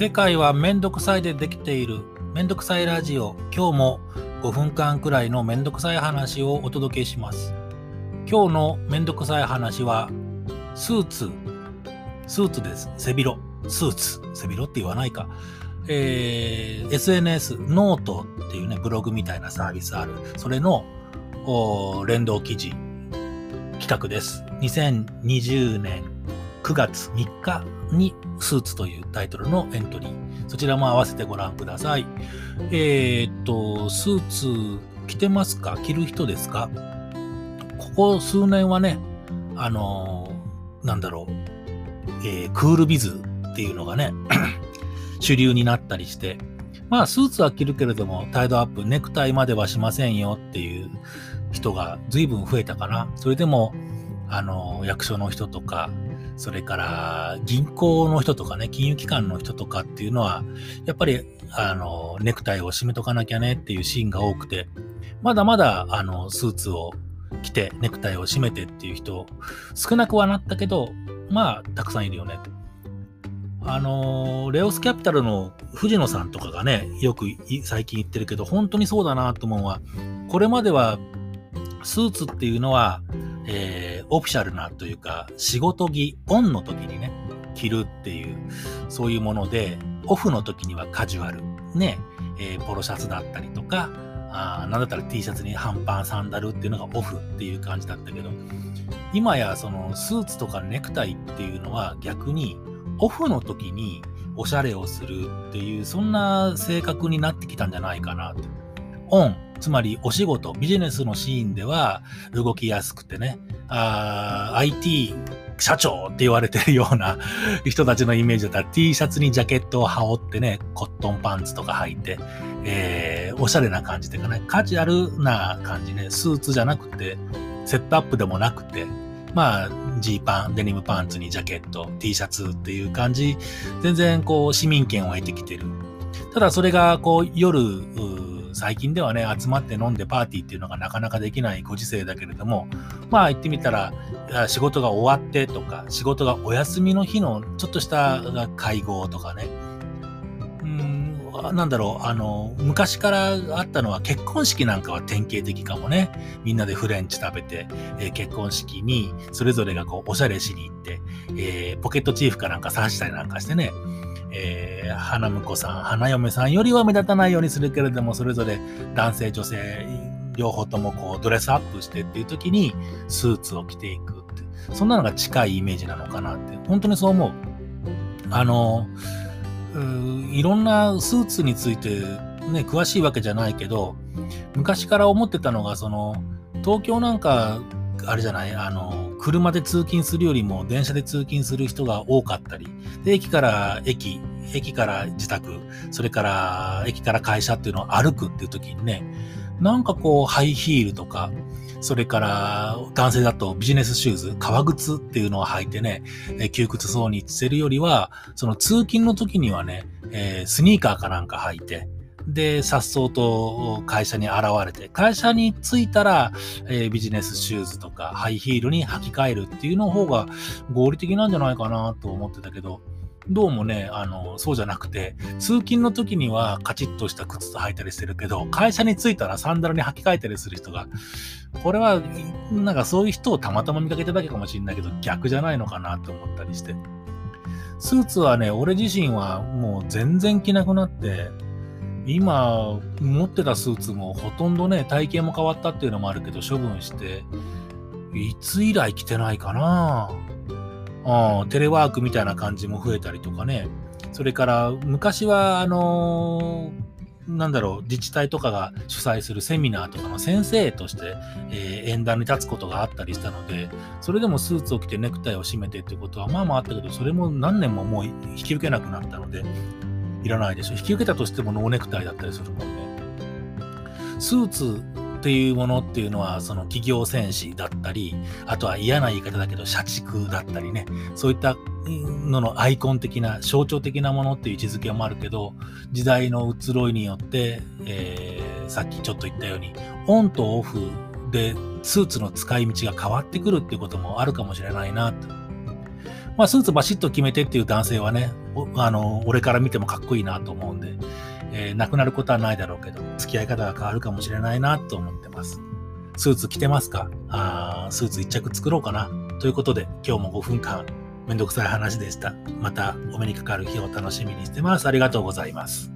世界はめんどくさいでできている。めんどくさいラジオ。今日も5分間くらいのめんどくさい話をお届けします。今日のめんどくさい話はスーツ。スーツです。背広。スーツ。背広って言わないか。えー、SNS ノートっていうねブログみたいなサービスある。それの連動記事。企画です。2020年9月3日にスーツというタイトルのエントリー。そちらも合わせてご覧ください。えー、っと、スーツ着てますか？着る人ですか？ここ数年はね、あのー、なんだろう、えー、クールビズっていうのがね、主流になったりして、まあ、スーツは着るけれども、タイドアップ、ネクタイまではしませんよっていう人が随分増えたかな。それでも、あの、役所の人とか、それから銀行の人とかね、金融機関の人とかっていうのは、やっぱり、あの、ネクタイを締めとかなきゃねっていうシーンが多くて、まだまだ、あの、スーツを着て、ネクタイを締めてっていう人、少なくはなったけど、まあ、たくさんいるよね。あの、レオスキャピタルの藤野さんとかがね、よく最近言ってるけど、本当にそうだなと思うのは、これまでは、スーツっていうのは、えー、オフィシャルなというか、仕事着、オンの時にね、着るっていう、そういうもので、オフの時にはカジュアル、ね、えー、ポロシャツだったりとか、あなんだったら T シャツに半パンサンダルっていうのがオフっていう感じだったけど、今やそのスーツとかネクタイっていうのは逆にオフの時におしゃれをするっていう、そんな性格になってきたんじゃないかなと。オン、つまりお仕事、ビジネスのシーンでは動きやすくてね、あ IT 社長って言われてるような 人たちのイメージだったら T シャツにジャケットを羽織ってね、コットンパンツとか履いて、えー、おしゃれな感じというかね、カジュアルな感じね、スーツじゃなくて、セットアップでもなくて、まあ、ジーパン、デニムパンツにジャケット、T シャツっていう感じ、全然こう市民権を得てきてる。ただそれがこう夜、最近ではね、集まって飲んでパーティーっていうのがなかなかできないご時世だけれども、まあ言ってみたら、仕事が終わってとか、仕事がお休みの日のちょっとした会合とかね、うんなんだろう、あの、昔からあったのは結婚式なんかは典型的かもね。みんなでフレンチ食べて、えー、結婚式にそれぞれがこうおしゃれしに行って、えー、ポケットチーフかなんか刺したりなんかしてね、えー、花婿さん、花嫁さんよりは目立たないようにするけれども、それぞれ男性、女性、両方ともこうドレスアップしてっていう時にスーツを着ていくって、そんなのが近いイメージなのかなって、本当にそう思う。あの、いろんなスーツについてね、詳しいわけじゃないけど、昔から思ってたのが、その、東京なんか、あれじゃないあの、車で通勤するよりも電車で通勤する人が多かったり、で、駅から駅、駅から自宅、それから駅から会社っていうのを歩くっていう時にね、なんかこう、ハイヒールとか、それから男性だとビジネスシューズ、革靴っていうのを履いてね、え窮屈そうにしてるよりは、その通勤の時にはね、えー、スニーカーかなんか履いて、で、さっそうと会社に現れて、会社に着いたら、えー、ビジネスシューズとかハイヒールに履き替えるっていうの方が合理的なんじゃないかなと思ってたけど、どうもね、あの、そうじゃなくて、通勤の時にはカチッとした靴と履いたりしてるけど、会社に着いたらサンダルに履き替えたりする人が、これは、なんかそういう人をたまたま見かけただけかもしれないけど、逆じゃないのかなと思ったりして。スーツはね、俺自身はもう全然着なくなって、今持ってたスーツもほとんどね、体型も変わったっていうのもあるけど、処分して、いつ以来着てないかなあテレワークみたいな感じも増えたりとかね。それから昔は、あのー、なんだろう、自治体とかが主催するセミナーとかの先生として、えー、演壇に立つことがあったりしたので、それでもスーツを着てネクタイを締めてってことはまあまああったけど、それも何年ももう引き受けなくなったので、いらないでしょ。引き受けたとしてもノーネクタイだったりするもんね。スーツっていうものっていうのは、その企業戦士だったり、あとは嫌な言い方だけど、社畜だったりね、そういったののアイコン的な、象徴的なものっていう位置づけもあるけど、時代の移ろいによって、えー、さっきちょっと言ったように、オンとオフでスーツの使い道が変わってくるっていうこともあるかもしれないなと。まあ、スーツバシッと決めてっていう男性はね、あの、俺から見てもかっこいいなと思うんで、えー、なくなることはないだろうけど、付き合い方が変わるかもしれないなと思ってます。スーツ着てますか？あスーツ一着作ろうかなということで、今日も5分間めんどくさい話でした。またお目にかかる日を楽しみにしてます。ありがとうございます。